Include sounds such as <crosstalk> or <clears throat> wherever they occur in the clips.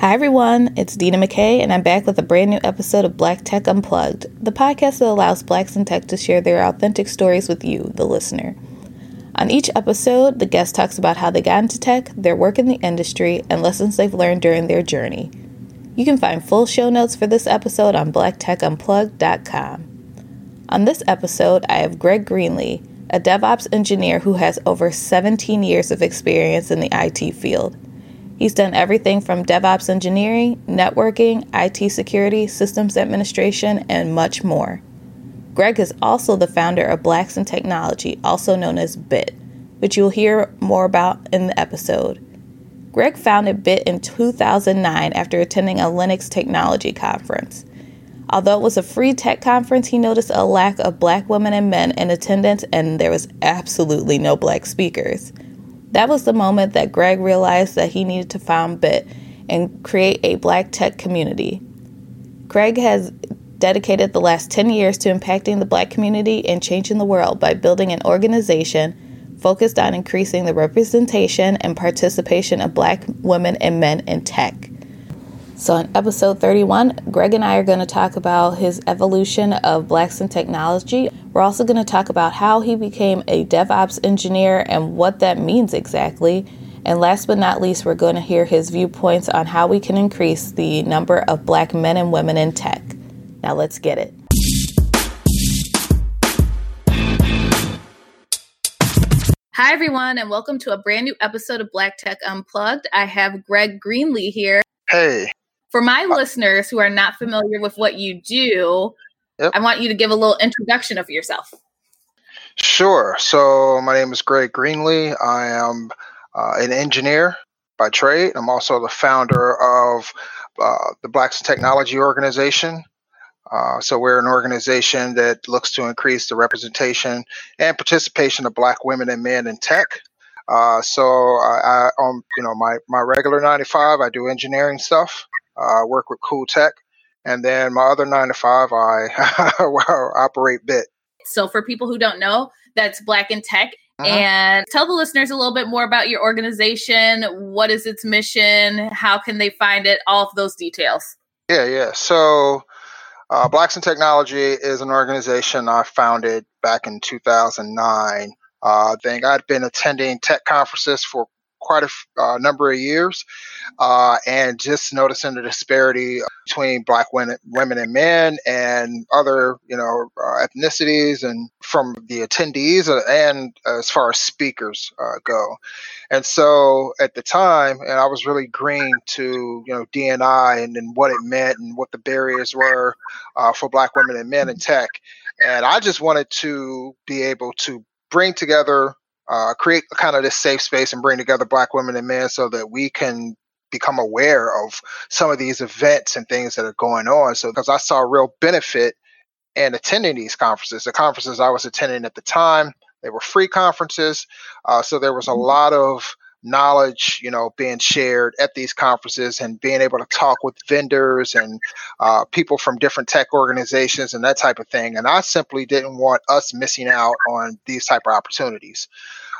Hi, everyone. It's Dina McKay, and I'm back with a brand new episode of Black Tech Unplugged, the podcast that allows blacks in tech to share their authentic stories with you, the listener. On each episode, the guest talks about how they got into tech, their work in the industry, and lessons they've learned during their journey. You can find full show notes for this episode on blacktechunplugged.com. On this episode, I have Greg Greenlee, a DevOps engineer who has over 17 years of experience in the IT field. He's done everything from DevOps engineering, networking, IT security, systems administration, and much more. Greg is also the founder of Blacks in Technology, also known as BIT, which you'll hear more about in the episode. Greg founded BIT in 2009 after attending a Linux technology conference. Although it was a free tech conference, he noticed a lack of black women and men in attendance, and there was absolutely no black speakers. That was the moment that Greg realized that he needed to found BIT and create a black tech community. Greg has dedicated the last 10 years to impacting the black community and changing the world by building an organization focused on increasing the representation and participation of black women and men in tech. So, in episode 31, Greg and I are going to talk about his evolution of blacks in technology. We're also going to talk about how he became a DevOps engineer and what that means exactly. And last but not least, we're going to hear his viewpoints on how we can increase the number of black men and women in tech. Now, let's get it. Hi, everyone, and welcome to a brand new episode of Black Tech Unplugged. I have Greg Greenlee here. Hey. For my uh, listeners who are not familiar with what you do, yep. I want you to give a little introduction of yourself. Sure. So, my name is Greg Greenlee. I am uh, an engineer by trade. I'm also the founder of uh, the Blacks Technology organization. Uh, so we're an organization that looks to increase the representation and participation of Black women and men in tech. Uh, so I, I, on you know my my regular 95, I do engineering stuff. I uh, work with Cool Tech, and then my other nine to five, I <laughs> operate Bit. So for people who don't know, that's Black in Tech. Uh-huh. And tell the listeners a little bit more about your organization. What is its mission? How can they find it? All of those details. Yeah, yeah. So, uh, Blacks in Technology is an organization I founded back in 2009. Uh, I think I'd been attending tech conferences for quite a uh, number of years, uh, and just noticing the disparity between black women, women and men, and other you know uh, ethnicities, and from the attendees uh, and as far as speakers uh, go. And so at the time, and I was really green to you know DNI and, and what it meant and what the barriers were uh, for black women and men in tech. And I just wanted to be able to bring together uh, create kind of this safe space and bring together black women and men so that we can become aware of some of these events and things that are going on. So, because I saw real benefit in attending these conferences, the conferences I was attending at the time, they were free conferences. Uh, so there was a mm-hmm. lot of knowledge, you know, being shared at these conferences and being able to talk with vendors and uh, people from different tech organizations and that type of thing. And I simply didn't want us missing out on these type of opportunities.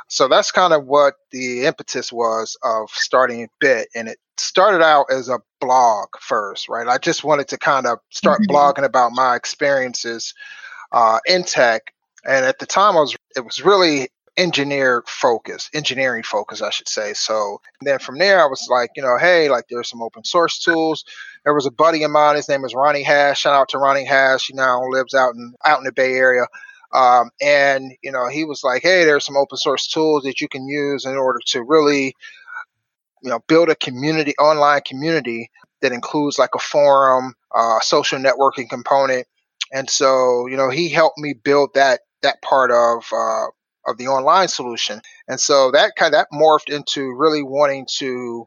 So that's kind of what the impetus was of starting Bit. And it started out as a blog first, right? I just wanted to kind of start mm-hmm. blogging about my experiences uh, in tech. And at the time, I was it was really engineer focus, engineering focus, I should say. So then from there, I was like, you know, hey, like there's some open source tools. There was a buddy of mine. His name is Ronnie Hash. Shout out to Ronnie Hash. He now lives out in out in the Bay Area. Um, and you know, he was like, "Hey, there's some open source tools that you can use in order to really, you know, build a community, online community that includes like a forum, uh, social networking component." And so, you know, he helped me build that that part of uh, of the online solution. And so that kind of that morphed into really wanting to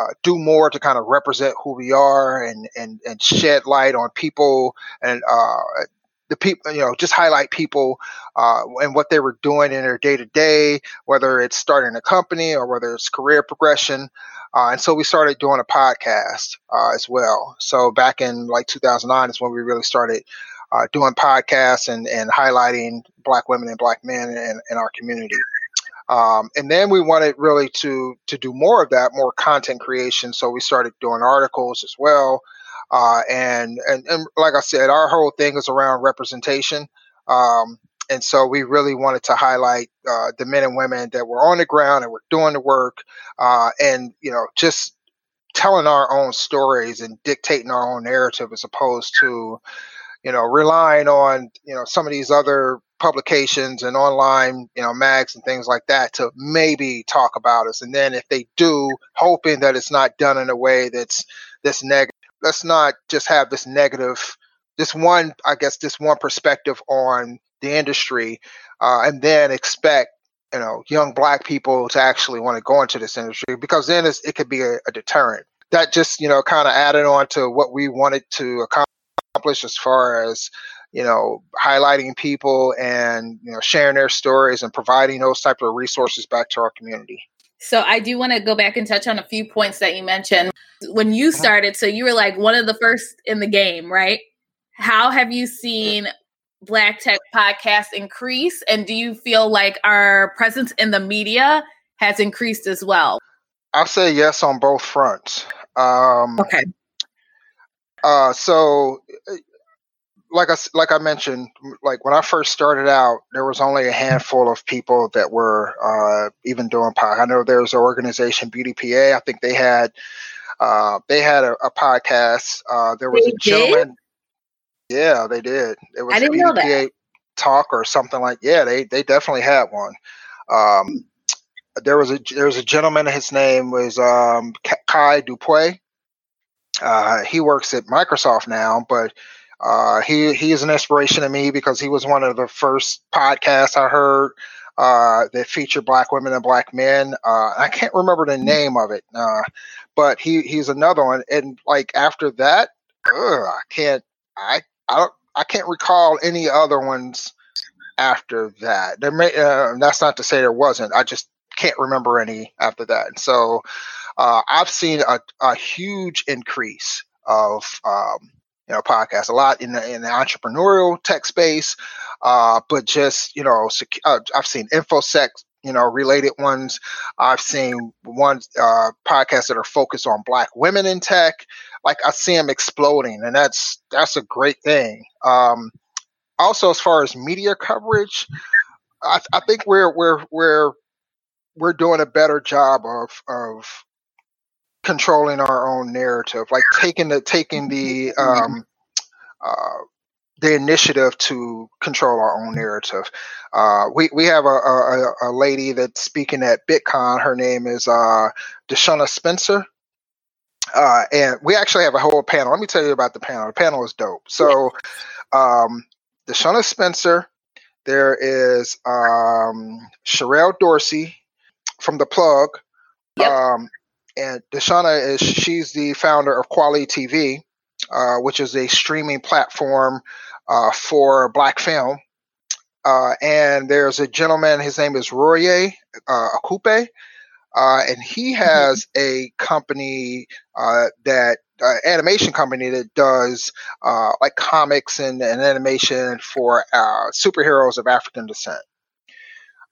uh, do more to kind of represent who we are and and and shed light on people and uh, the people, you know, just highlight people uh, and what they were doing in their day to day, whether it's starting a company or whether it's career progression. Uh, and so we started doing a podcast uh, as well. So back in like 2009 is when we really started uh, doing podcasts and, and highlighting Black women and Black men in, in our community. Um, and then we wanted really to to do more of that, more content creation. So we started doing articles as well. Uh, and, and and like I said, our whole thing is around representation. Um, and so we really wanted to highlight uh, the men and women that were on the ground and were doing the work, uh, and you know, just telling our own stories and dictating our own narrative as opposed to, you know, relying on you know some of these other publications and online, you know, mags and things like that to maybe talk about us. And then if they do, hoping that it's not done in a way that's that's negative. Let's not just have this negative, this one, I guess, this one perspective on the industry, uh, and then expect you know young black people to actually want to go into this industry because then it could be a, a deterrent. That just you know kind of added on to what we wanted to accomplish as far as you know highlighting people and you know sharing their stories and providing those type of resources back to our community. So I do want to go back and touch on a few points that you mentioned when you uh-huh. started. So you were like one of the first in the game, right? How have you seen Black Tech podcast increase? And do you feel like our presence in the media has increased as well? I'll say yes on both fronts. Um, okay. Uh, so, like I like I mentioned, like when I first started out, there was only a handful of people that were uh, even doing podcast. I know there's an organization, BDPA. I think they had uh, they had a, a podcast. Uh, there was they a gentleman. Did? Yeah, they did. It was I didn't know that. talk or something like. Yeah, they they definitely had one. Um, there was a there was a gentleman. His name was um, Kai Dupé. Uh, he works at Microsoft now, but uh, he he is an inspiration to me because he was one of the first podcasts I heard uh, that featured black women and black men. Uh, I can't remember the name of it, uh, but he he's another one. And like after that, ugh, I can't I I don't I can't recall any other ones after that. There may uh, that's not to say there wasn't. I just can't remember any after that. So uh, I've seen a, a huge increase of um, you know podcasts, a lot in the in the entrepreneurial tech space, uh, but just you know uh, I've seen infosec you know related ones. I've seen ones uh, podcasts that are focused on Black women in tech like I see them exploding, and that's that's a great thing. Um, also, as far as media coverage, I, I think we're we're we're we're doing a better job of of controlling our own narrative, like taking the taking the um, uh, the initiative to control our own narrative. Uh, we we have a, a, a, lady that's speaking at BitCon. Her name is uh, DeShuna Spencer. Uh, and we actually have a whole panel. Let me tell you about the panel. The panel is dope. So, um, DeShuna Spencer, there is um, Sherrell Dorsey from The Plug. Yep. Um, and DeShuna is she's the founder of kweliTV, uh, which is a streaming platform uh, for black film. Uh, and there's a gentleman, his name is Roye uh, Okupe. Uh, and he mm-hmm. has a company uh, that uh, animation company that does uh, like comics and, and animation for uh, superheroes of African descent.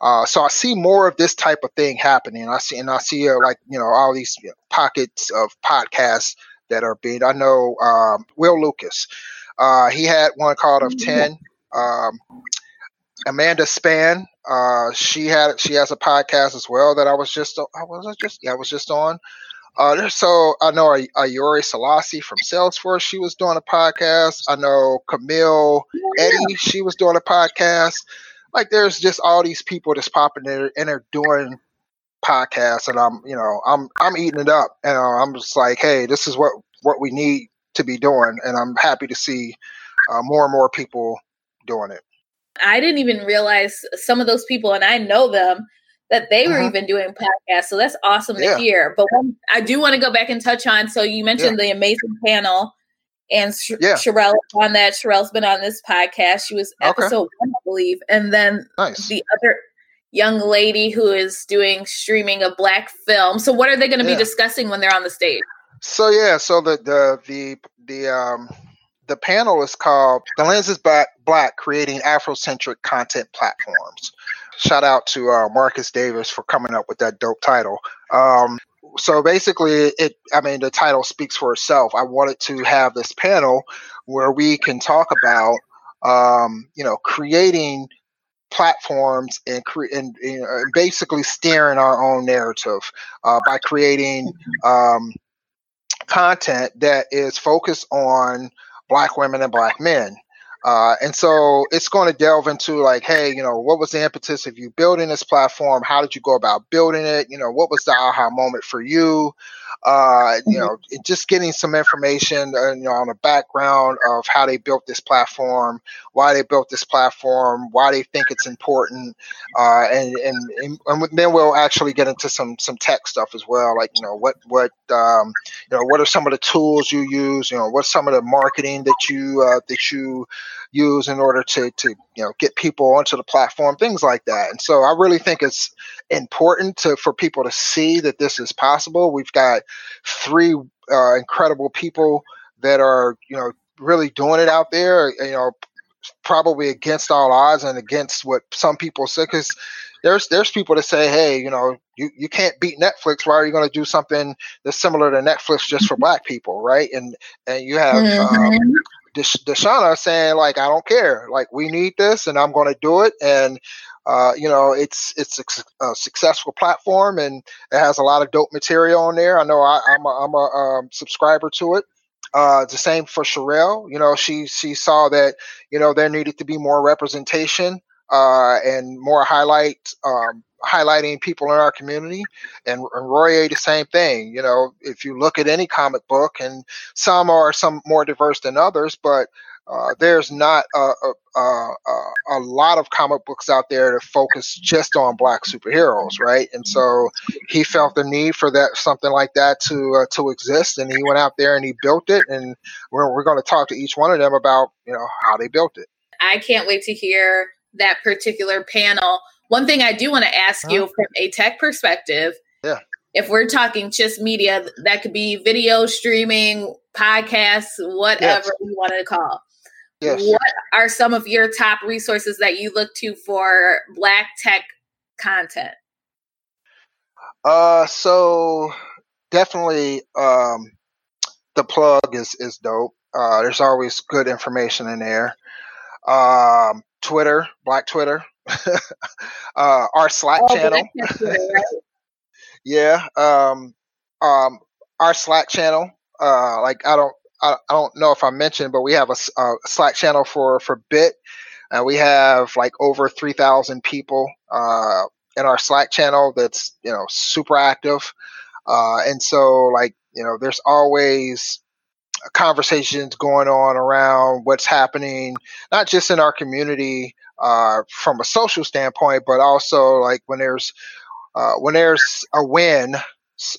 Uh, so I see more of this type of thing happening. I see, and I see like you know all these you know, pockets of podcasts that are being. I know um, Will Lucas. he had one called of mm-hmm. ten. Um, Amanda Spann. uh, she had she has a podcast as well that I was just I was just yeah I was just on. Uh, so I know Ayori Selassie from Salesforce. She was doing a podcast. I know Camille Eddy. She was doing a podcast. Like there's just all these people that's popping there and they're doing podcasts, and I'm you know I'm I'm eating it up, and uh, I'm just like, hey, this is what what we need to be doing, and I'm happy to see uh, more and more people doing it. I didn't even realize some of those people, and I know them, that they were uh-huh. even doing podcasts. So that's awesome yeah. to hear. But I do want to go back and touch on. So you mentioned yeah. the amazing panel, and Sh- yeah. Sherrell on that. Sherrell's been on this podcast. She was episode okay. one, I believe, and then nice. the other young lady who is doing streaming of black film. So what are they going to yeah. be discussing when they're on the stage? So yeah, so the the the the um the panel is called "The Lens is Black: Black Creating Afrocentric Content Platforms." Shout out to uh, Marcus Davis for coming up with that dope title. Um, so basically, it. I mean, the title speaks for itself. I wanted to have this panel where we can talk about, um, you know, creating platforms and, cre- and, and, basically steering our own narrative uh, by creating um, content that is focused on black women and black men. Uh, and so it's going to delve into like, hey, you know, what was the impetus of you building this platform? How did you go about building it? You know, what was the aha moment for you? Uh, you mm-hmm. know, just getting some information uh, you know, on the background of how they built this platform, why they built this platform, why they think it's important, uh, and, and and then we'll actually get into some some tech stuff as well, like you know what what um, you know what are some of the tools you use, you know what's some of the marketing that you uh, that you use in order to to you know get people onto the platform, things like that. And so I really think it's important to for people to see that this is possible. We've got three uh, incredible people that are you know really doing it out there. You know, probably against all odds and against what some people say because there's there's people that say hey you know you, you can't beat netflix why are you going to do something that's similar to netflix just for black people right and and you have um, mm-hmm. um, DeShuna saying like, I don't care, like we need this, and I'm going to do it, and uh, you know, it's it's a, a, successful platform, and it has a lot of dope material on there. I know I, am a, I'm a um, subscriber to it. Uh, the same for Sherrell. You know, she she saw that you know there needed to be more representation uh, and more highlight um, highlighting people in our community. And, and Roy A the same thing. You know, if you look at any comic book, and some are some more diverse than others, but uh, there's not a, a, a, a, lot of comic books out there to focus just on black superheroes, right? And so he felt the need for that something like that to uh, to exist, and he went out there and he built it. And we're we're going to talk to each one of them about you know how they built it. I can't wait to hear that particular panel one thing I do want to ask you from a tech perspective. Yeah. If we're talking just media, that could be video streaming, podcasts, whatever yes. you want to call. Yes. What are some of your top resources that you look to for Black tech content? Uh, so definitely, um, the plug is is dope. Uh, there's always good information in there. Um, Twitter, Black Twitter, <laughs> uh, our Slack oh, channel. <laughs> yeah. Um, um, our Slack channel. Uh, like I don't, I, I don't know if I mentioned, but we have a, a Slack channel for for Bit, and we have like over three thousand people uh, in our Slack channel. That's you know super active, uh, and so like you know, there's always conversations going on around what's happening, not just in our community uh, from a social standpoint, but also like when there's uh, when there's a win,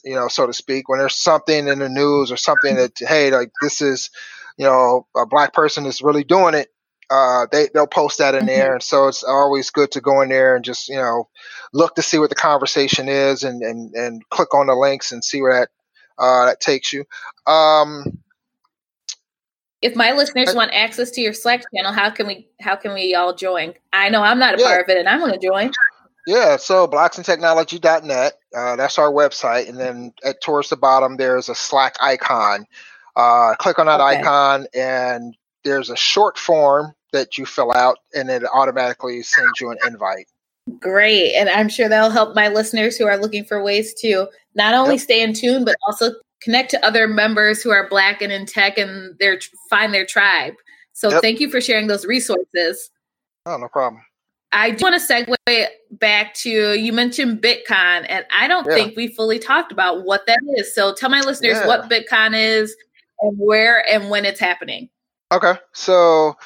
you know, so to speak, when there's something in the news or something that hey, like this is, you know, a black person is really doing it. Uh, they they'll post that in mm-hmm. there, and so it's always good to go in there and just you know look to see what the conversation is, and and and click on the links and see where that uh, that takes you. Um, if my listeners want access to your Slack channel, how can we how can we all join? I know I'm not a yeah. part of it and I'm going to join. Yeah, so blacksintechnology.net, uh, that's our website. And then at, towards the bottom, there's a Slack icon. Uh, click on that okay. icon, and there's a short form that you fill out, and it automatically sends you an invite. Great. And I'm sure that'll help my listeners who are looking for ways to not only yep. stay in tune, but also connect to other members who are black and in tech and their find their tribe. So yep. thank you for sharing those resources. Oh, no problem. I do want to segue back to you mentioned BitCon, and I don't yeah. think we fully talked about what that is. So tell my listeners yeah. what BitCon is and where and when it's happening. Okay, so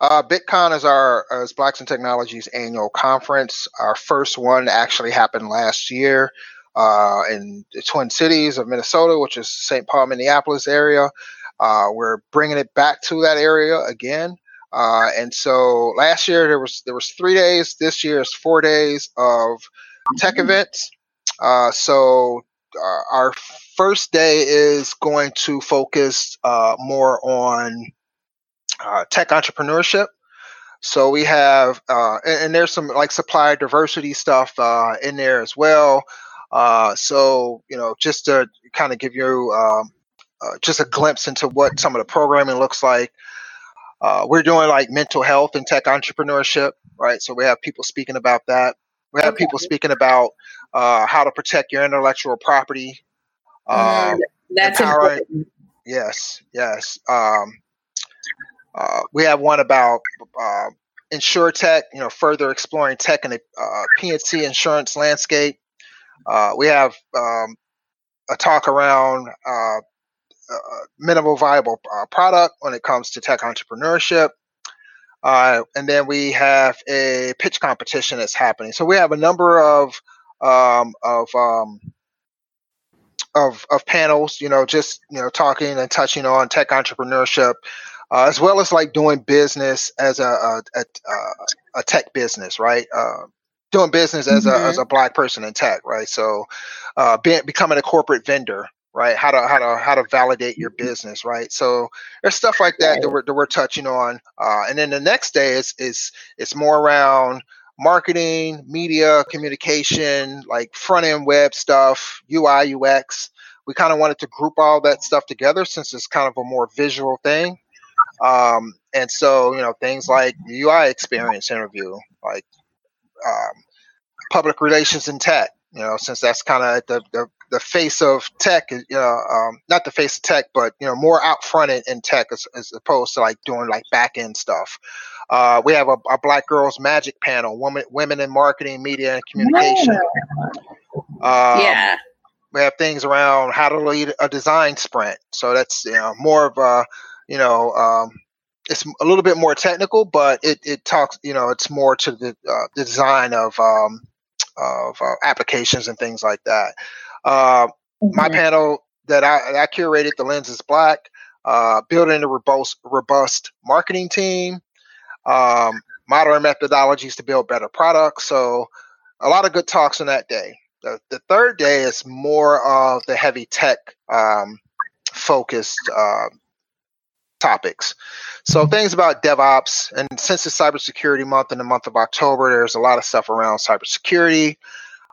uh, BitCon is our is Blacks and Technologies annual conference. Our first one actually happened last year uh, in the Twin Cities of Minnesota, which is St. Paul, Minneapolis area. Uh, we're bringing it back to that area again. Uh, and so last year there was there was three days. This year is four days of tech mm-hmm. events. Uh, so uh, our first day is going to focus uh, more on tech entrepreneurship. So we have, uh, and, and, there's some like supply diversity stuff uh, in there as well. Uh, so you know, just to kind of give you um, uh, just a glimpse into what some of the programming looks like. Uh, we're doing like mental health and tech entrepreneurship, right? So we have people speaking about that. We have okay. people speaking about uh, how to protect your intellectual property. Mm, um, that's important. Yes, yes. Um, uh, we have one about uh, insurtech, you know, further exploring tech in the uh, P&C insurance landscape. Uh, we have um, a talk around uh, uh, minimal viable uh, product when it comes to tech entrepreneurship. Uh, and then we have a pitch competition that's happening. So we have a number of um, of um, of of panels, you know, just you know, talking and touching on tech entrepreneurship, uh, as well as like doing business as a a, a, a tech business, right? Uh, doing business as mm-hmm. a as a black person in tech, right? So, uh, being, becoming a corporate vendor, right? How to how to how to validate your business, right? So there's stuff like that that we're that we're touching on, uh, and then the next day is is it's more around marketing, media, communication, like front end web stuff, UI, UX. We kind of wanted to group all that stuff together since it's kind of a more visual thing. Um, and so, you know, things like UI experience interview, like um, public relations and tech, you know, since that's kind of the, the, the face of tech, you know, um, not the face of tech, but you know, more out front in, in tech as, as, opposed to like doing like back end stuff. Uh, we have a, a, Black Girls Magic panel, women women in marketing, media, and communication. Yeah. Um, yeah. We have things around how to lead a design sprint. So that's you know more of a you know um, it's a little bit more technical, but it, it talks you know it's more to the, uh, the design of um, of uh, applications and things like that. Uh, mm-hmm. My panel that I, I, curated, the lens is black. Uh, building a robust, robust marketing team, um, modern methodologies to build better products. So, a lot of good talks on that day. The, the third day is more of the heavy tech um, focused uh, topics. So things about DevOps, and since it's Cybersecurity Month in the month of October, there's a lot of stuff around cybersecurity.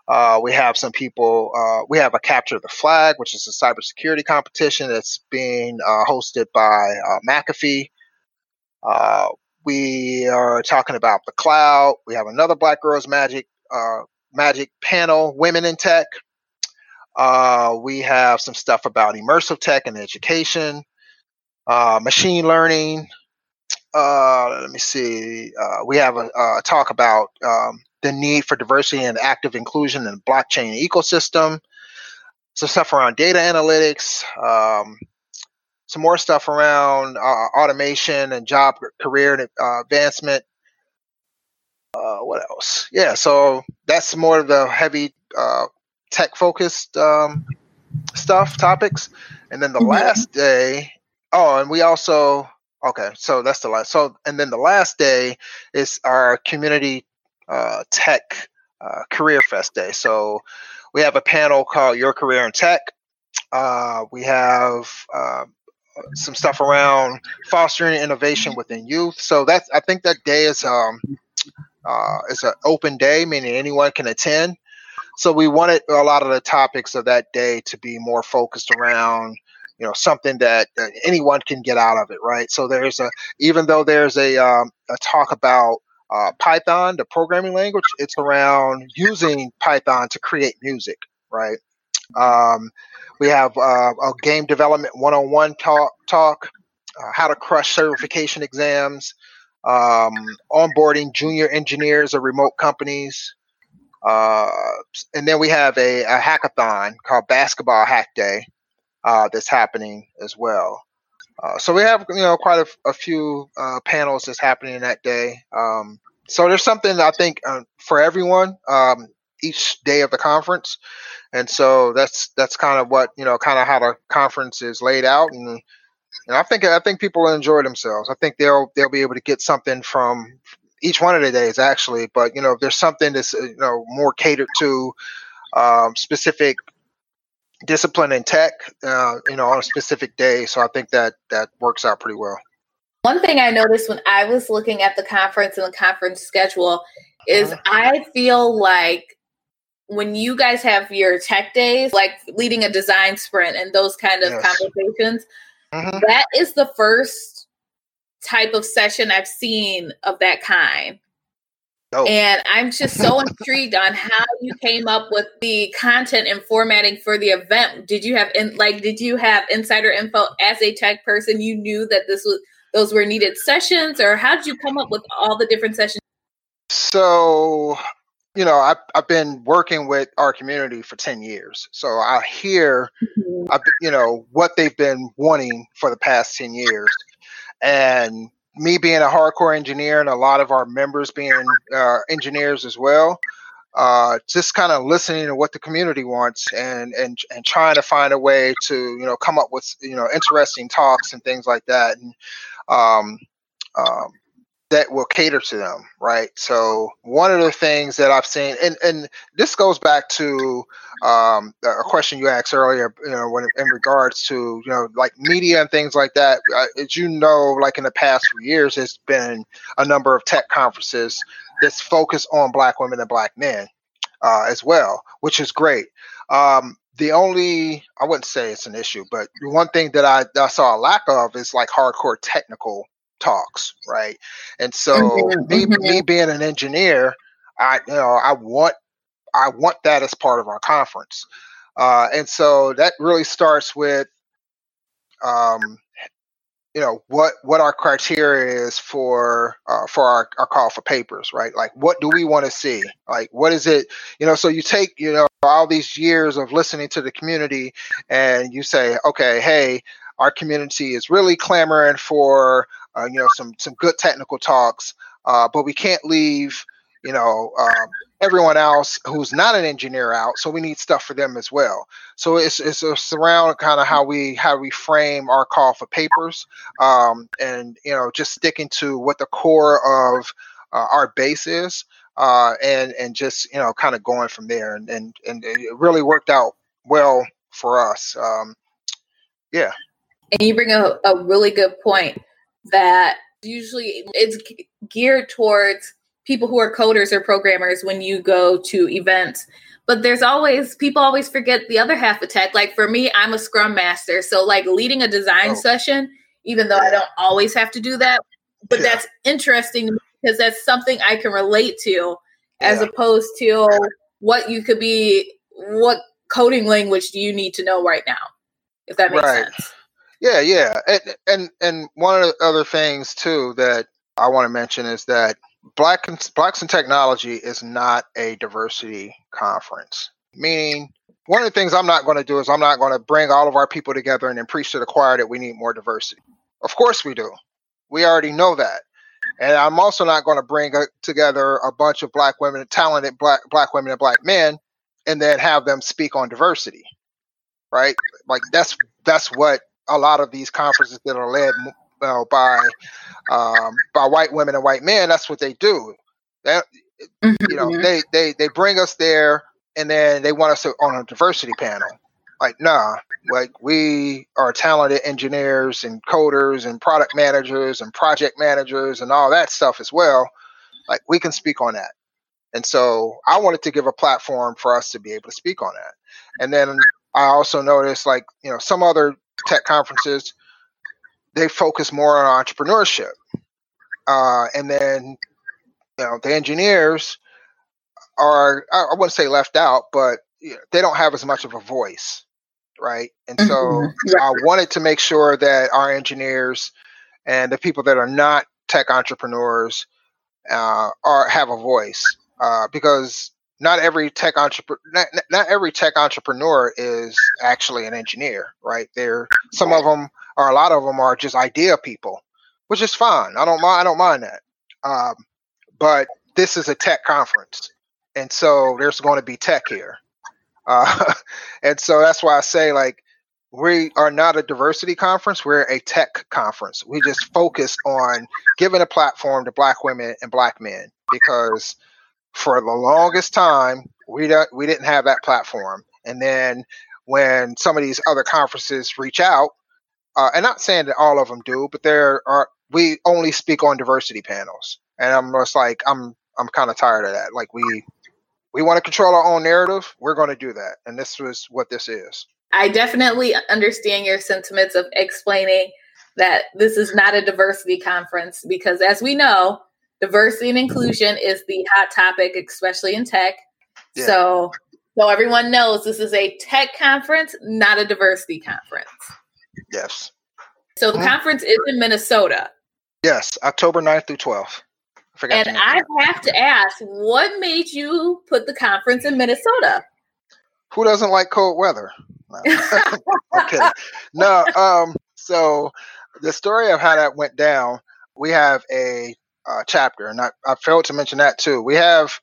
Uh, we have some people. Uh, we have a capture the flag, which is a cybersecurity competition that's being uh, hosted by uh, McAfee. Uh, we are talking about the cloud. We have another Black Girls Magic uh, Magic panel, Women in Tech. we have some stuff about immersive tech and education, machine learning. Uh, let me see. we have a, a talk about um, the need for diversity and active inclusion in the blockchain ecosystem. Some stuff around data analytics, um, some more stuff around uh, automation and job career uh, advancement. Uh, what else? Yeah, so that's more of the heavy uh, tech focused um, stuff, topics. And then the mm-hmm. last day, oh, and we also, okay, so that's the last. So, and then the last day is our community uh, Tech uh, Career Fest Day. So we have a panel called Your Career in Tech. Uh, we have uh, some stuff around fostering innovation within youth. So that's I think that day is um, uh, is an open day, meaning anyone can attend. So we wanted a lot of the topics of that day to be more focused around you know something that anyone can get out of it right so there's a even though there's a, um, a talk about uh, Python, the programming language, it's around using Python to create music, right? Um, we have uh, a game development one-on-one talk, talk uh, how to crush certification exams, um, onboarding junior engineers of remote companies, uh, and then we have a, a, hackathon called Basketball Hack Day uh, that's happening as well. Uh, so we have you know quite a, a few uh, panels that's happening that day. Um, so there's something I think uh, for everyone um, each day of the conference, and so that's that's kind of what you know, kind of how the conference is laid out, and and I think I think people will enjoy themselves. I think they'll they'll be able to get something from each one of the days actually. But you know, if there's something that's uh, you know more catered to um, specific discipline in tech, uh, you know, on a specific day. So I think that that works out pretty well. One thing I noticed when I was looking at the conference and the conference schedule is uh-huh. I feel like when you guys have your tech days, like leading a design sprint and those kind of yes. conversations, uh-huh. that is the first type of session I've seen of that kind. Oh. And I'm just so <laughs> intrigued on how you came up with the content and formatting for the event. Did you have in like did you have insider info as a tech person? You knew that this was those were needed sessions, or how did you come up with all the different sessions? So, you know, I've, I've been working with our community for 10 years. So I hear, mm-hmm. you know, what they've been wanting for the past 10 years. And me being a hardcore engineer and a lot of our members being uh, engineers as well, uh, just kind of listening to what the community wants and, and and trying to find a way to you know come up with you know interesting talks and things like that. And um, um, that will cater to them, right? So one of the things that I've seen, and and this goes back to um, a question you asked earlier, you know, when in regards to you know like media and things like that. As you know, like in the past few years, there's been a number of tech conferences that's focused on Black women and Black men uh, as well, which is great. Um, the only I wouldn't say it's an issue, but one thing that I, I saw a lack of is like hardcore technical talks, right? And so mm-hmm, me, mm-hmm. me being an engineer, I you know I want I want that as part of our conference, uh, and so that really starts with um, you know what what our criteria is for uh, for our, our call for papers right like what do we want to see like what is it you know so you take you know all these years of listening to the community and you say okay hey our community is really clamoring for uh, you know, some some good technical talks. Uh, but we can't leave, you know, um, everyone else who's not an engineer out. So we need stuff for them as well. So it's it's, it's around kind of how we how we frame our call for papers, um, and you know, just sticking to what the core of uh, our base is. Uh, and and just you know kind of going from there and, and and it really worked out well for us um, yeah and you bring a, a really good point that usually it's geared towards people who are coders or programmers when you go to events but there's always people always forget the other half of tech like for me i'm a scrum master so like leading a design oh. session even though i don't always have to do that but yeah. that's interesting because that's something i can relate to as yeah. opposed to what you could be what coding language do you need to know right now if that makes right. sense yeah, yeah, and and and one of the other things too that I want to mention is that Black Blacks in Technology is not a diversity conference. Meaning, one of the things I'm not going to do is I'm not going to bring all of our people together and then preach to the choir that we need more diversity. Of course we do. We already know that. And I'm also not going to bring together a bunch of black women, talented black black women and black men, and then have them speak on diversity. Right? Like that's that's what a lot of these conferences that are led uh, by um, by white women and white men. That's what they do. That mm-hmm. you know, they they they bring us there, and then they want us to, on a diversity panel. Like, nah, like we are talented engineers and coders and product managers and project managers and all that stuff as well. Like, we can speak on that. And so I wanted to give a platform for us to be able to speak on that. And then I also noticed, like, you know, some other tech conferences, they focus more on entrepreneurship. Uh, and then, you know, the engineers are, I wouldn't say left out, but you know, they don't have as much of a voice. Right. And so mm-hmm. I wanted to make sure that our engineers and the people that are not tech entrepreneurs uh, are have a voice uh, because not every tech entrepreneur not, not, every tech entrepreneur is actually an engineer right? There some of them or a lot of them are just idea people which is fine. I don't mind i don't mind that. Um, but this is a tech conference and so there's going to be tech here. <laughs> Uh, and so that's why i say like we are not a diversity conference we're a tech conference. We just focus on giving a platform to black women and black men because for the longest time, we don't we didn't have that platform. And then when some of these other conferences reach out, uh, and not saying that all of them do, but there are we only speak on diversity panels, and I'm just like I'm I'm kind of tired of that. Like we we want to control our own narrative, we're going to do that, and this was what this is. I definitely understand your sentiments of explaining that this is not a diversity conference because, as we know, diversity and inclusion is the hot topic, especially in tech. Yeah. So, so everyone knows this is a tech conference, not a diversity conference. Yes. So the mm-hmm. conference is in Minnesota. Yes, October 9th through 12th. I and I have to ask, what made you put the conference in Minnesota? Who doesn't like cold weather? No, <laughs> okay. no um, so the story of how that went down, we have a uh, chapter, and I, I, failed to mention that too. We have,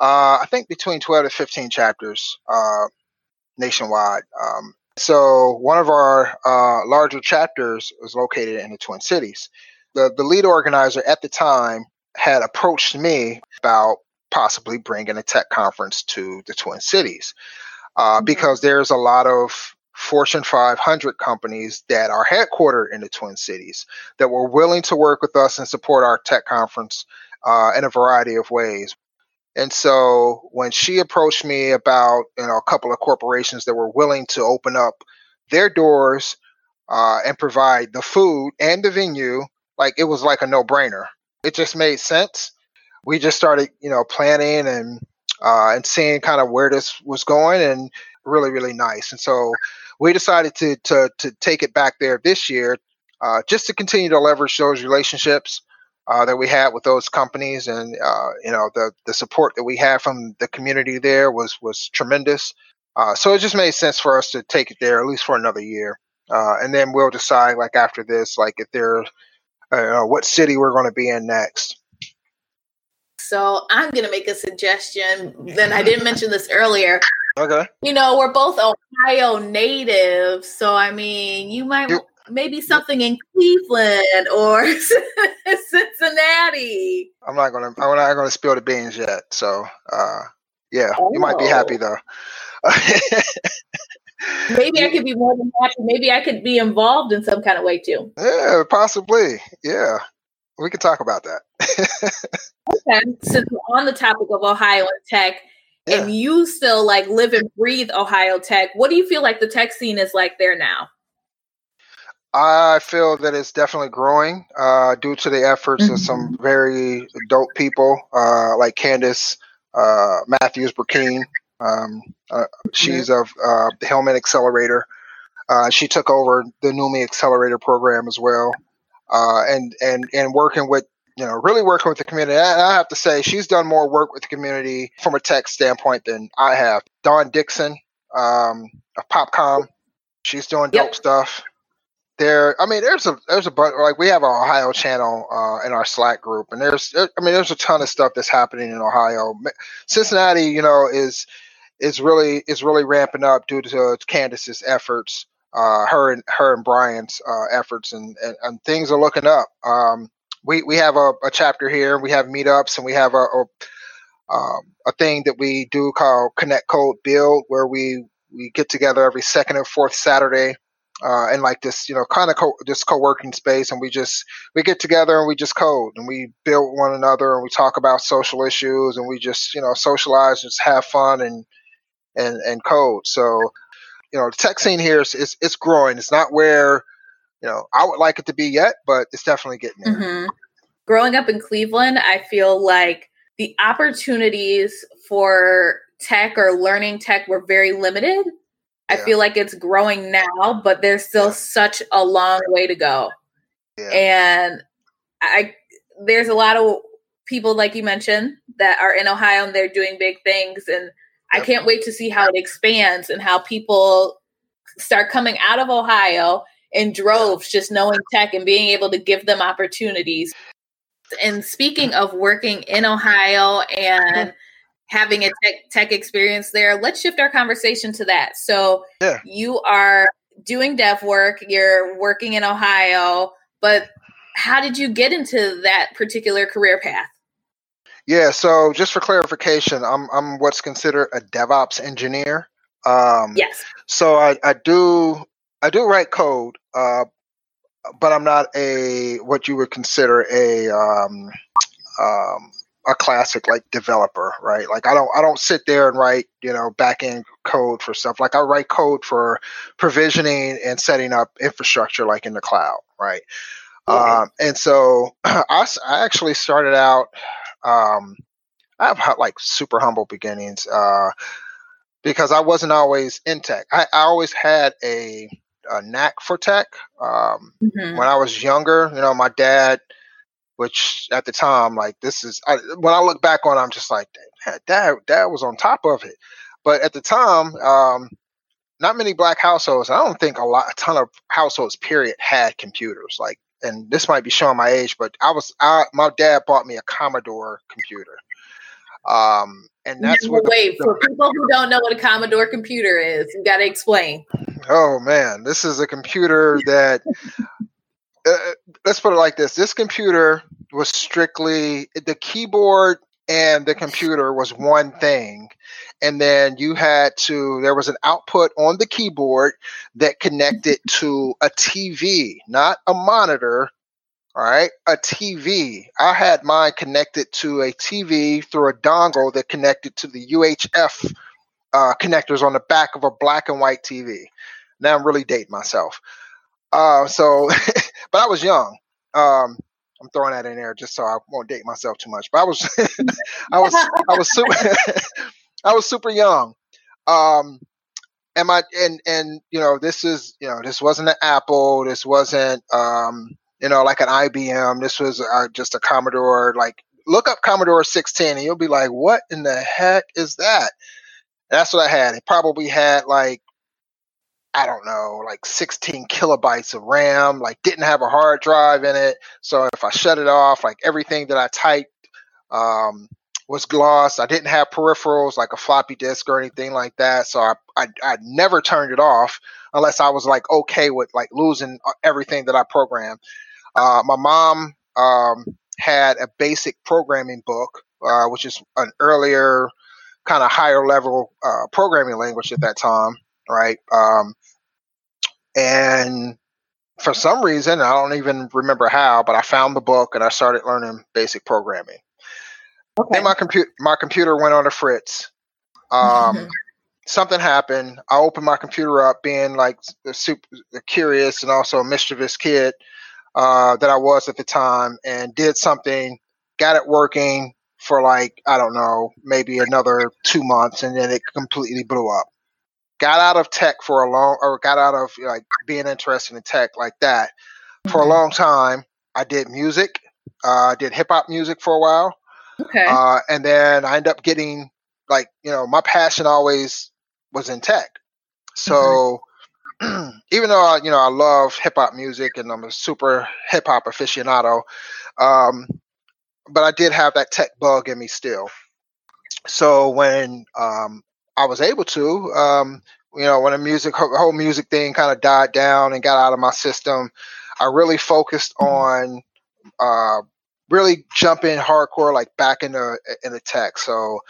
uh, I think, between 12 to 15 chapters uh, nationwide. Um, so one of our uh, larger chapters was located in the Twin Cities. The the lead organizer at the time had approached me about possibly bringing a tech conference to the Twin Cities uh, mm-hmm. because there's a lot of Fortune 500 companies that are headquartered in the Twin Cities that were willing to work with us and support our tech conference uh, in a variety of ways. And so when she approached me about you know a couple of corporations that were willing to open up their doors uh, and provide the food and the venue, like it was like a no brainer. It just made sense. We just started you know planning and uh, and seeing kind of where this was going and really really nice. And so we decided to to to take it back there this year uh, just to continue to leverage those relationships uh, that we had with those companies, and uh, you know the the support that we had from the community there was was tremendous. Uh, so it just made sense for us to take it there at least for another year, uh, and then we'll decide like after this, like if there, uh, what city we're going to be in next. So I'm going to make a suggestion. Then I <laughs> didn't mention this earlier. Okay. You know, we're both Ohio natives, so I mean, you might you, maybe something in Cleveland or <laughs> Cincinnati. I'm not gonna I'm not gonna spill the beans yet. So uh, yeah, oh. you might be happy though. <laughs> maybe I could be more than happy. Maybe I could be involved in some kind of way too. Yeah, possibly. Yeah. We could talk about that. <laughs> okay. Since we're on the topic of Ohio and tech, yeah. and you still like live and breathe Ohio tech, what do you feel like the tech scene is like there now? I feel that it's definitely growing uh, due to the efforts mm-hmm. of some mm-hmm. very dope people uh, like Candace uh, Matthews Burkeen. Um, uh, she's of uh, the Hillman Accelerator. Uh, she took over the Numi Accelerator program as well, and and and working with you know really working with the community. And I have to say she's done more work with the community from a tech standpoint than I have. Dawn Dickson um, of Popcom, she's doing dope yep. stuff there i mean there's a there's a bunch like we have an ohio channel uh, in our slack group and there's i mean there's a ton of stuff that's happening in ohio cincinnati you know is is really is really ramping up due to candace's efforts uh, her and her and brian's uh, efforts and, and, and things are looking up um, we we have a, a, chapter here we have meetups and we have a, a, um, a thing that we do called connect code build where we we get together every second and fourth saturday uh, and like this, you know, kind of co- this co-working space, and we just we get together and we just code and we build one another and we talk about social issues and we just you know socialize, and just have fun and and and code. So, you know, the tech scene here is, is it's growing. It's not where you know I would like it to be yet, but it's definitely getting there. Mm-hmm. Growing up in Cleveland, I feel like the opportunities for tech or learning tech were very limited I feel like it's growing now, but there's still yeah. such a long way to go. Yeah. And I there's a lot of people like you mentioned that are in Ohio and they're doing big things and. I can't wait to see how it expands and how people start coming out of Ohio in droves just knowing tech and being able to give them opportunities. And speaking of working in Ohio and having a tech, tech experience there. Let's shift our conversation to that. So yeah. you are doing dev work, you're working in Ohio, but how did you get into that particular career path? Yeah, so just for clarification, I'm I'm what's considered a DevOps engineer. Um, yes. So I, I do I do write code, uh, but I'm not a what you would consider a um, um, a classic like developer, right? Like I don't I don't sit there and write you know back end code for stuff. Like I write code for provisioning and setting up infrastructure, like in the cloud, right? Um, and so <clears throat> I, I actually started out. Um, I have like super humble beginnings uh, because I wasn't always in tech. I, I always had a, a knack for tech. Um, mm-hmm. When I was younger, you know, my dad, which at the time, like this is I, when I look back on, it, I'm just like, dad, dad was on top of it. But at the time, um, not many black households. I don't think a lot, a ton of households, period, had computers. Like, and this might be showing my age, but I was, I, my dad bought me a Commodore computer. Um, and that's what. Wait, the, for people who don't know what a Commodore computer is, you got to explain. Oh man, this is a computer that. Uh, let's put it like this: this computer was strictly the keyboard and the computer was one thing and then you had to there was an output on the keyboard that connected to a tv not a monitor all right a tv i had mine connected to a tv through a dongle that connected to the uhf uh, connectors on the back of a black and white tv now i'm really dating myself uh, so <laughs> but i was young um, I'm throwing that in there just so I won't date myself too much. But I was, <laughs> I was, I was super, <laughs> I was super young. Um, and my and and you know this is you know this wasn't an Apple. This wasn't um, you know like an IBM. This was just a Commodore. Like look up Commodore 16 and you'll be like, what in the heck is that? And that's what I had. It probably had like I don't know, like 16 kilobytes of RAM, like didn't have a hard drive in it. So if I shut it off, like everything that I typed um, was gloss. I didn't have peripherals like a floppy disk or anything like that. So I, I, I never turned it off unless I was like okay with like losing uh, everything that I programmed. Uh, my mom um, had a basic programming book, uh, which is an earlier kind of higher level uh, programming language at that time right? Um, and for some reason, I don't even remember how, but I found the book and I started learning basic programming. Okay. Then my computer my computer went on a fritz. Um, <laughs> something happened. I opened my computer up, being like the super curious and also a mischievous kid uh, that I was at the time, and did something, got it working for like I don't know, maybe another two months, and then it completely blew up got out of tech for a long or got out of like being interested in tech like that for mm-hmm. a long time i did music uh, did hip-hop music for a while okay uh, and then i ended up getting like you know my passion always was in tech so mm-hmm. <clears throat> even though I, you know i love hip-hop music and i'm a super hip-hop aficionado um, but i did have that tech bug in me still so when um, I was able to. Um, you know, when the music whole music thing kind of died down and got out of my system, I really focused mm-hmm. on uh, really jumping hardcore, like back into in the tech. So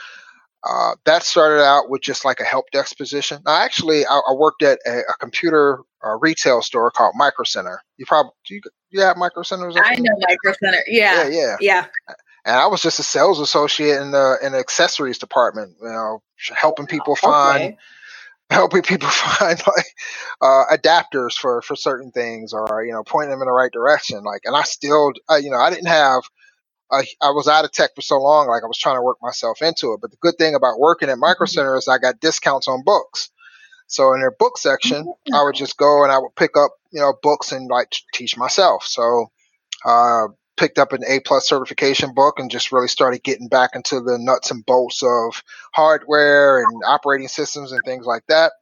uh, that started out with just like a help desk position. Now, actually, I, I worked at a, a computer uh, retail store called Micro Center. You probably do you, you have Micro Centers? I know Micro Center. Yeah, yeah, yeah. yeah and I was just a sales associate in the in the accessories department, you know, helping people find <laughs> helping people <laughs> find like uh, adapters for for certain things, or you know, pointing them in the right direction. Like, and I still, uh, you know, I didn't have. I, I was out of tech for so long, like I was trying to work myself into it. But the good thing about working at Micro mm-hmm. Center is I got discounts on books. So in their book section, mm-hmm. I would just go and I would pick up, you know, books and like teach myself. So uh, picked up an A plus certification book and just really started getting back into the nuts and bolts of hardware and operating systems and things like that.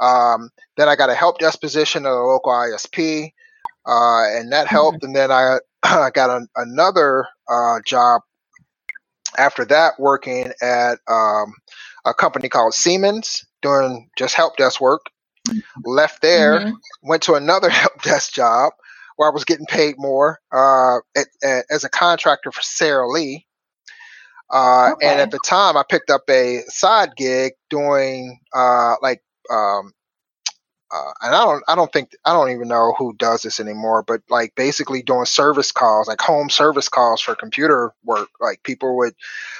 Um, then I got a help desk position at a local ISP, uh, and that mm-hmm. helped. Mm-hmm. And then I, <clears throat> I got an, another uh, job after that working at um, a company called Siemens doing just help desk work. Left there, mm-hmm. went to another <laughs> help desk job where I was getting paid more uh, at, at, as a contractor for Sara Lee. Uh, okay. And at the time, I picked up a side gig doing uh, like um, uh, and I don't I don't think I don't even know who does this anymore, but like basically doing service calls, like home service calls for computer work, like people would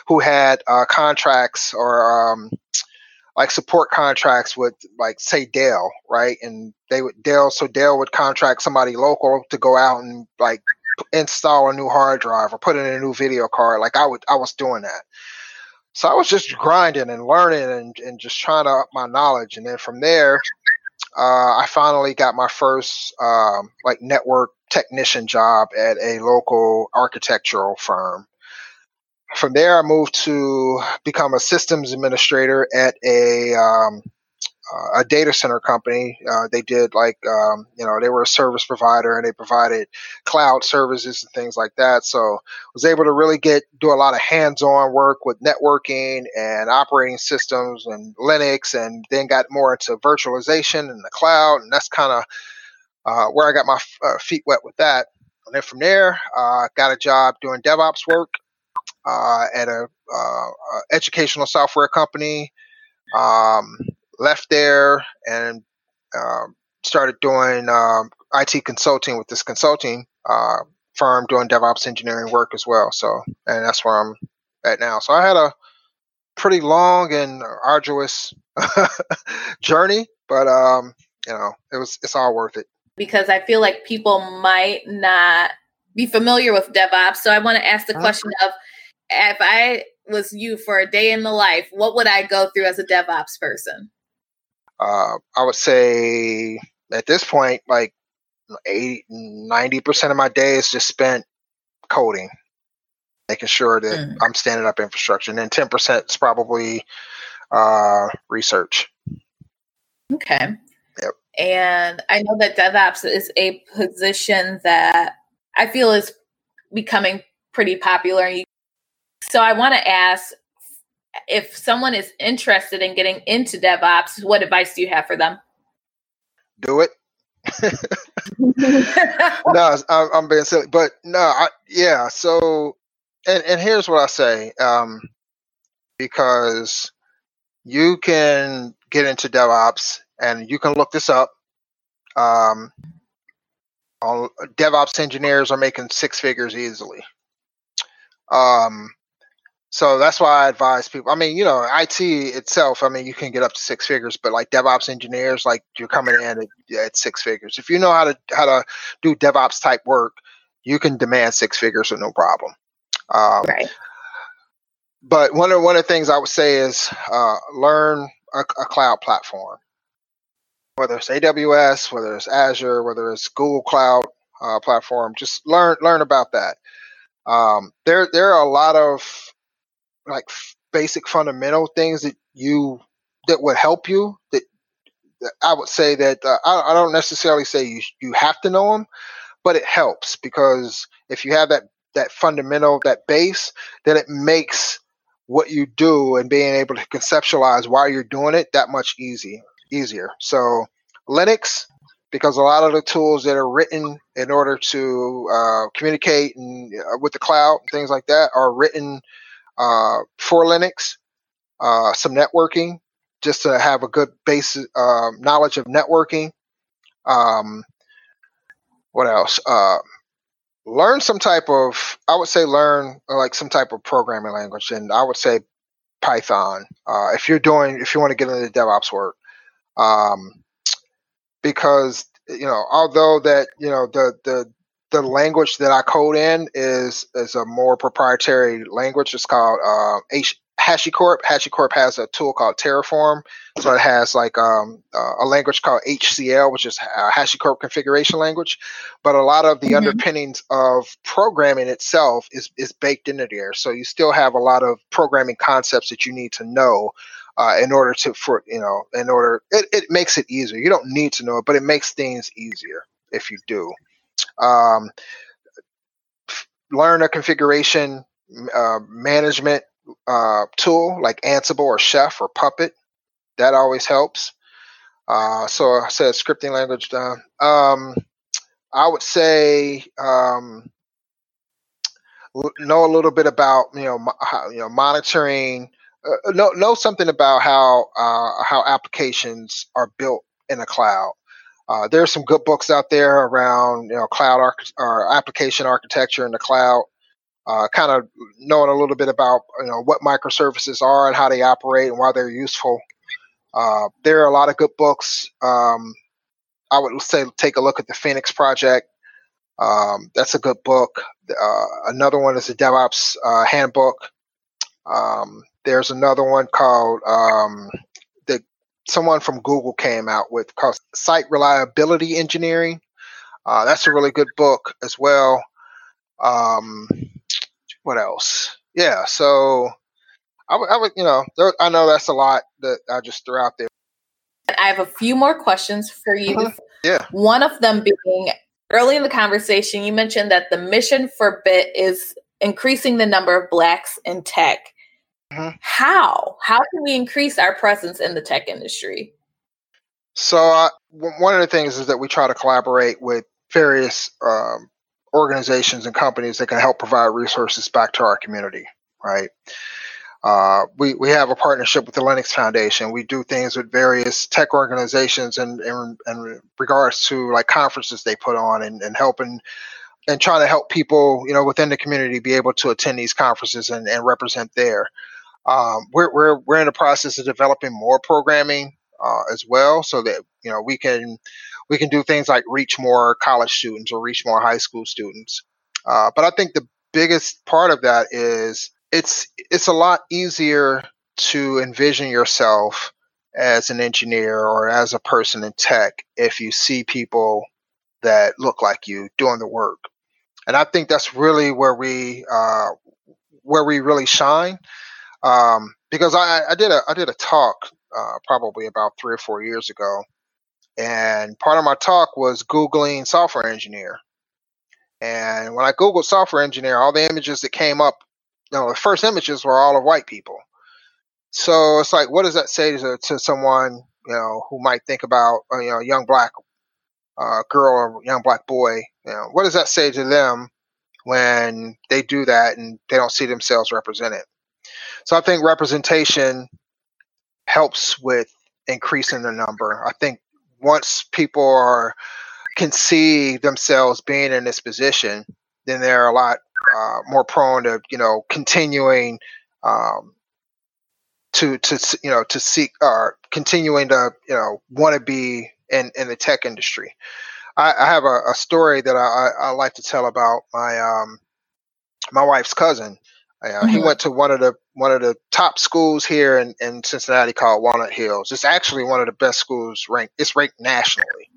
who had uh, contracts or um, like support contracts with like say Dell, right? And they would Dell so Dell would contract somebody local to go out and like install a new hard drive or put in a new video card. Like I would I was doing that. So I was just grinding and learning and, and just trying to up my knowledge. And then from there, uh, I finally got my first um, like network technician job at a local architectural firm. From there, I moved to become a systems administrator at a um, a data center company. Uh, they did like um, you know they were a service provider and they provided cloud services and things like that. So was able to really get do a lot of hands-on work with networking and operating systems and Linux, and then got more into virtualization and the cloud, and that's kind of uh, where I got my uh, feet wet with that. And then from there, uh, got a job doing DevOps work uh, at a educational software company. Um, left there and um, started doing um, IT consulting with this consulting uh, firm doing DevOps engineering work as well. So, and that's where I'm at now. So I had a pretty long and arduous <laughs> journey, but um, you know, it was it's all worth it. Because I feel like people might not be familiar with DevOps. So I want to ask the uh-huh. question of if I was you for a day in the life, what would I go through as a DevOps person? Uh, I would say at this point, like 80, 90% of my day is just spent coding, making sure that mm. I'm standing up infrastructure. And then 10% is probably uh, research. Okay. Yep. And I know that DevOps is a position that I feel is becoming pretty popular. So I want to ask if someone is interested in getting into DevOps, what advice do you have for them? Do it. <laughs> no, I'm, I'm, being silly, but no, I, yeah. So, and and here's what I say, um, because you can get into DevOps, and you can look this up. Um, all DevOps engineers are making six figures easily. Um, so that's why I advise people. I mean, you know, IT itself, I mean, you can get up to six figures, but like DevOps engineers, like you're coming in at, at six figures. If you know how to how to do DevOps type work, you can demand six figures with no problem. Um, right. But one of one of the things I would say is uh, learn a, a cloud platform, whether it's AWS, whether it's Azure, whether it's Google Cloud uh, platform. Just learn learn about that. Um, there there are a lot of like basic fundamental things that you that would help you that, that I would say that uh, I, I, don't necessarily say you you have to know them, but it helps because if you have that that fundamental that base, then it makes what you do and being able to conceptualize why you're doing it that much easy easier. So Linux, because a lot of the tools that are written in order to uh, communicate and uh, with the cloud things like that are written uh, for Linux, uh, some networking, just to have a good base uh, knowledge of networking. Um, what else? Uh, learn some type of, I would say, learn like some type of programming language, and I would say Python. Uh, if you're doing, if you want to get into DevOps work, um, because you know, although that you know the the the language that I code in is is a more proprietary language. It's called uh, H- HashiCorp. HashiCorp has a tool called Terraform, so it has like um, uh, a language called HCL, which is a HashiCorp configuration language. But a lot of the mm-hmm. underpinnings of programming itself is is baked into there. So you still have a lot of programming concepts that you need to know uh, in order to for you know in order it, it makes it easier. You don't need to know it, but it makes things easier if you do. Um, learn a configuration uh, management uh, tool like Ansible or Chef or Puppet. That always helps. Uh, so I said scripting language. Um, I would say um, know a little bit about you know how, you know monitoring. Uh, know know something about how uh, how applications are built in the cloud. Uh, there's some good books out there around you know cloud arch- or application architecture in the cloud. Uh, kind of knowing a little bit about you know what microservices are and how they operate and why they're useful. Uh, there are a lot of good books. Um, I would say take a look at the Phoenix Project. Um, that's a good book. Uh, another one is the DevOps uh, Handbook. Um, there's another one called um, someone from Google came out with called Site Reliability Engineering. Uh, that's a really good book as well. Um, what else? Yeah, so I would, I would, you know, there, I know that's a lot that I just threw out there. I have a few more questions for you. Uh-huh. Yeah. One of them being early in the conversation, you mentioned that the mission for BIT is increasing the number of blacks in tech. Mm-hmm. How? How can we increase our presence in the tech industry? So, uh, one of the things is that we try to collaborate with various um, organizations and companies that can help provide resources back to our community, right? Uh, we, we have a partnership with the Linux Foundation. We do things with various tech organizations and in, in, in, regards to like conferences they put on and, and helping and trying to help people, you know, within the community be able to attend these conferences and, and represent there. Um, we're, we're, we're in the process of developing more programming uh, as well so that, you know, we can, we can do things like reach more college students or reach more high school students. Uh, but I think the biggest part of that is it's it's a lot easier to envision yourself as an engineer or as a person in tech if you see people that look like you doing the work. And I think that's really where we uh, where we really shine. Um, because I, I did a I did a talk uh, probably about three or four years ago, and part of my talk was googling software engineer. And when I googled software engineer, all the images that came up you know, the first images were all of white people. So it's like, what does that say to, to someone, you know, who might think about, uh, you know, a young black uh, girl or young black boy? You know, what does that say to them when they do that and they don't see themselves represented? So I think representation helps with increasing the number. I think once people are can see themselves being in this position, then they're a lot uh, more prone to you know continuing um, to to you know to seek or continuing to you know want to be in in the tech industry. I, I have a, a, story that I, I, like to tell about my um, my wife's cousin. Uh, mm-hmm. He went to one of the one of the top schools here in, in Cincinnati called Walnut Hills. It's actually one of the best schools ranked. It's ranked nationally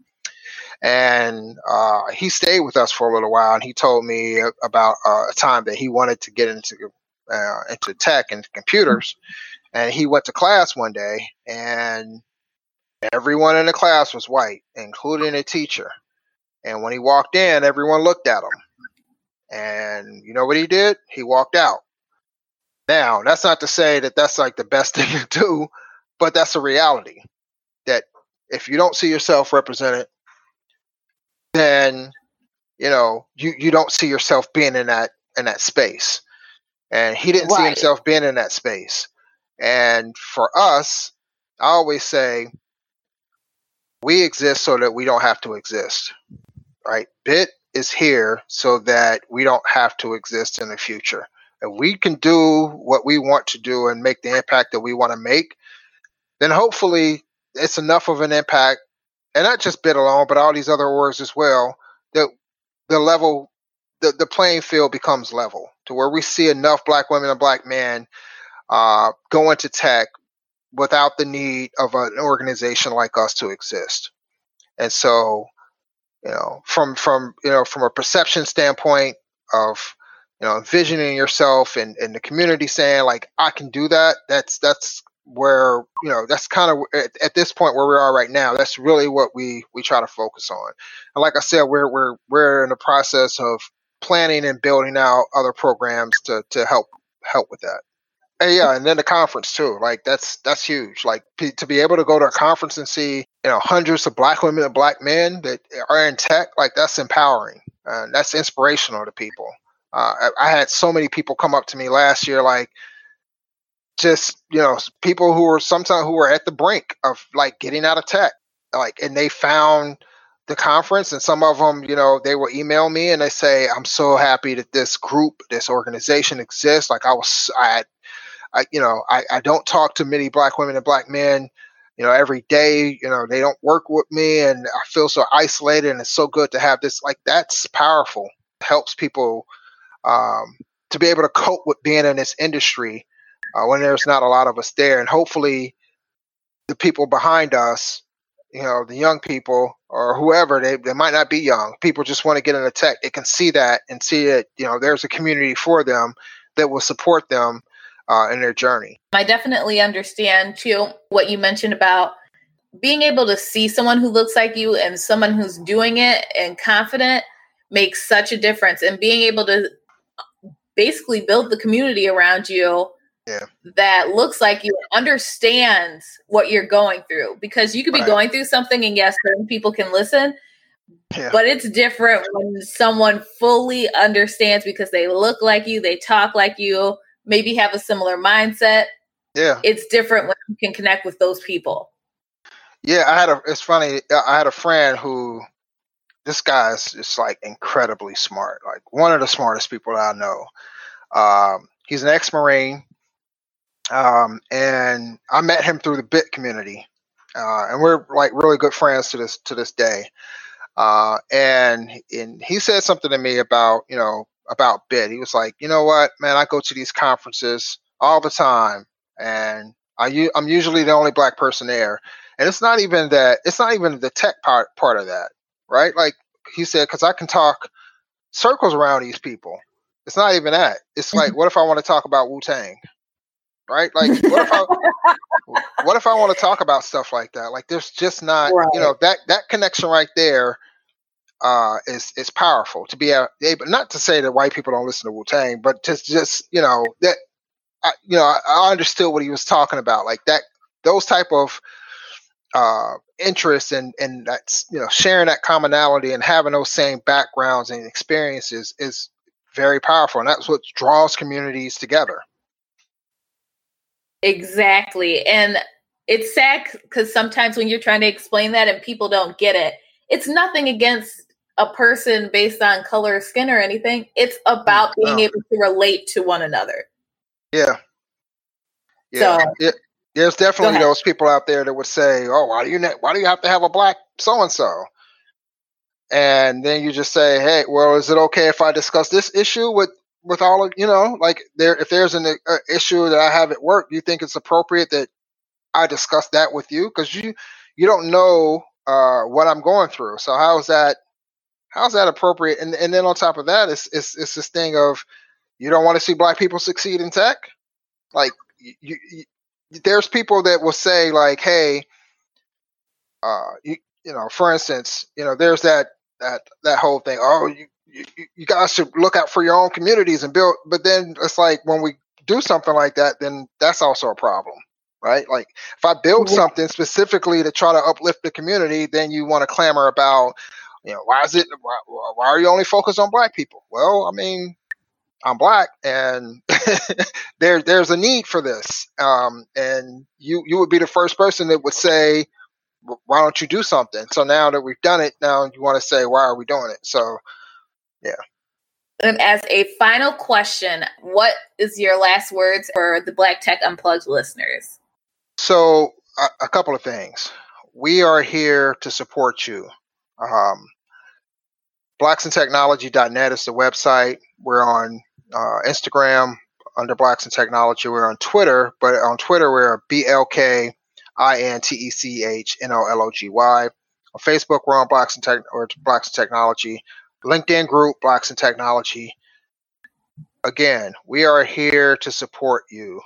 and uh, he stayed with us for a little while. And he told me about uh, a time that he wanted to get into uh, into tech and computers, and he went to class one day, and everyone in the class was white, including a teacher. And when he walked in, everyone looked at him. And you know what he did? He walked out. Now, that's not to say that that's like the best <laughs> thing to do, but that's a reality that if you don't see yourself represented then you know you you don't see yourself being in that in that space. And he didn't right. see himself being in that space. And for us i always say we exist so that we don't have to exist right? Bit is here so that we don't have to exist in the future if we can do what we want to do and make the impact that we want to make then hopefully it's enough of an impact and not just Bit alone, but all these other orgs as well, that the level, the, the playing field becomes level to where we see enough black women and black men uh, go into tech without the need of an organization like us to exist. And so, you know, from from you know from a perception standpoint of you know envisioning yourself and, and the community saying like I can do that, that's that's where you know that's kind of at, at, this point where we are right now that's really what we we try to focus on. And like i said we're we're we're in the process of planning and building out other programs to to help help with that. And yeah and then the conference too like that's that's huge. Like p- to be able to go to a conference and see you know hundreds of black women and black men that are in tech like that's empowering and that's inspirational to people uh, I, I had so many people come up to me last year like just you know people who are sometimes who are at the brink of like getting out of tech like, and they found the conference and some of them you know they will email me and they say i'm so happy that this group this organization exists like i was i I, you know, I, I don't talk to many black women and black men, you know, every day. You know, they don't work with me, and I feel so isolated. And it's so good to have this. Like that's powerful. Helps people um, to be able to cope with being in this industry uh, when there's not a lot of us there, and hopefully, the people behind us, you know, the young people or whoever they, they might not be young people just want to get into tech they can see that and see it you know there's a community for them that will support them uh, in their journey. I definitely understand too what you mentioned about being able to see someone who looks like you and someone who's doing it and confident makes such a difference. And being able to basically build the community around you yeah. that looks like you understands what you're going through because you could be right. going through something and yes certain people can listen yeah. but it's different when someone fully understands because they look like you they talk like you maybe have a similar mindset. Yeah. It's different when you can connect with those people. Yeah, I had a it's funny, I had a friend who this guy is just like incredibly smart, like one of the smartest people I know. Um, he's an ex-marine, um, and I met him through the Bit community, uh, and we're like really good friends to this to this day. Uh, and and he said something to me about you know about Bit. He was like, you know what, man, I go to these conferences all the time, and I I'm usually the only black person there. And it's not even that. It's not even the tech part part of that, right? Like he said, because I can talk circles around these people. It's not even that. It's like, what if I want to talk about Wu Tang? Right? Like, what if I <laughs> what if I want to talk about stuff like that? Like, there's just not, right. you know, that that connection right there uh, is is powerful to be able not to say that white people don't listen to Wu Tang, but to just you know that I, you know I, understood what he was talking about, like that those type of uh, interests and and that's you know sharing that commonality and having those same backgrounds and experiences is very powerful, and that's what draws communities together. Exactly, and it's sad because sometimes when you're trying to explain that and people don't get it, it's nothing against a person based on color of skin or anything. It's about being able to relate to one another. Yeah. Yeah. So, it, there's definitely those people out there that would say, "Oh, why do you ne- why do you have to have a black so and so?" And then you just say, "Hey, well, is it okay if I discuss this issue with with all of you know, like there if there's an uh, issue that I have at work, do you think it's appropriate that I discuss that with you because you you don't know uh, what I'm going through. So how is that how's that appropriate? And and then on top of that, it's it's, it's this thing of you don't want to see black people succeed in tech. Like you, you there's people that will say like, hey, uh, you you know, for instance, you know, there's that that that whole thing. Oh, you you, you guys should look out for your own communities and build. But then it's like when we do something like that, then that's also a problem right? Like if I build something specifically to try to uplift the community, then you want to clamor about you know, why is it? Why, why are you only focused on black people? Well, I mean, I'm black, and <laughs> there there's a need for this. Um, and you you would be the first person that would say, why don't you do something? So now that we've done it, now you want to say, why are we doing it? So, yeah. And as a final question, what is your last words for the Black Tech Unplugged listeners? So, a, a couple of things. We are here to support you. Um, blacksintechnology.net is the website. We're on uh, Instagram under Blacks and Technology. We're on Twitter, but on Twitter we're B L K I N T E C H N O L O G Y. On Facebook we're on Blacks and Tech or Blacks in Technology. LinkedIn group Blacks and Technology. Again, we are here to support you.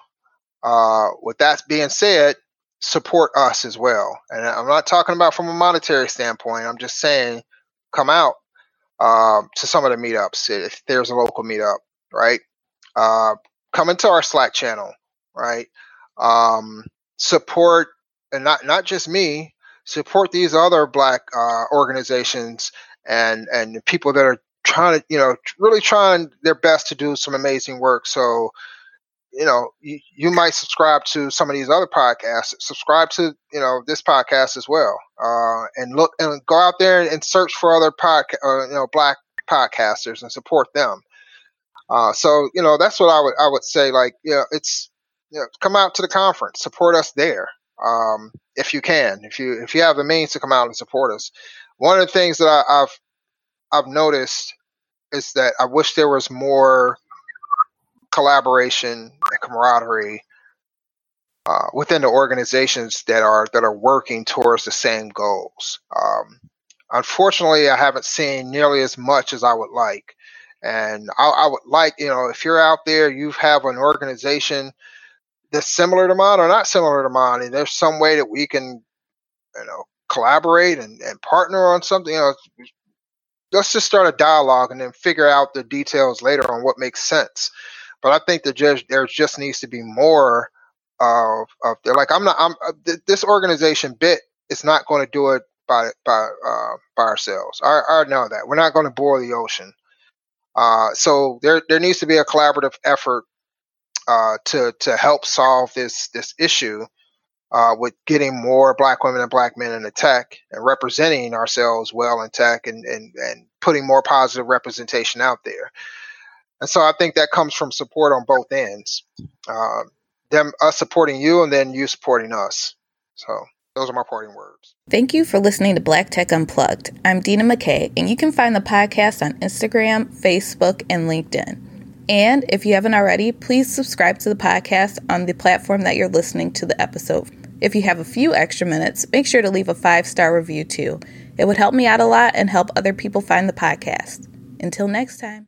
Uh, with that being said, support us as well. And I'm not talking about from a monetary standpoint. I'm just saying, come out um, to some of the meetups if there's a local meetup, right? Uh, come into our Slack channel, right? Um, support and not not just me. Support these other Black uh, organizations and and people that are trying to, you know, really trying their best to do some amazing work. So you know, you, you might subscribe to some of these other podcasts. Subscribe to, you know, this podcast as well. Uh, and look and go out there and search for other podcast, uh, you know, black podcasters and support them. Uh, so, you know, that's what I would, I would say. Like, you know, it's, you know, come out to the conference, support us there. Um, if you can, if you, if you have the means to come out and support us. One of the things that I, I've, I've noticed is that I wish there was more collaboration and camaraderie uh, within the organizations that are that are working towards the same goals. Um, unfortunately, I haven't seen nearly as much as I would like, and I, I, would like you know if you're out there, you have an organization that's similar to mine or not similar to mine, and there's some way that we can you know collaborate and, and partner on something. You know, let's just start a dialogue and then figure out the details later on what makes sense. But I think that just there just needs to be more of, of they're like I'm not I'm uh, this organization bit is not going to do it by by uh, by ourselves. I, I know that we're not going to boil the ocean. Uh, so there there needs to be a collaborative effort uh, to to help solve this this issue uh, with getting more black women and black men in tech and representing ourselves well in tech and and and putting more positive representation out there. And so I think that comes from support on both ends. Uh, them us supporting you and then you supporting us. So those are my parting words. Thank you for listening to Black Tech Unplugged. I'm Dina McKay, and you can find the podcast on Instagram, Facebook, and LinkedIn. And if you haven't already, please subscribe to the podcast on the platform that you're listening to the episode. If you have a few extra minutes, make sure to leave a five star review too. It would help me out a lot and help other people find the podcast. Until next time.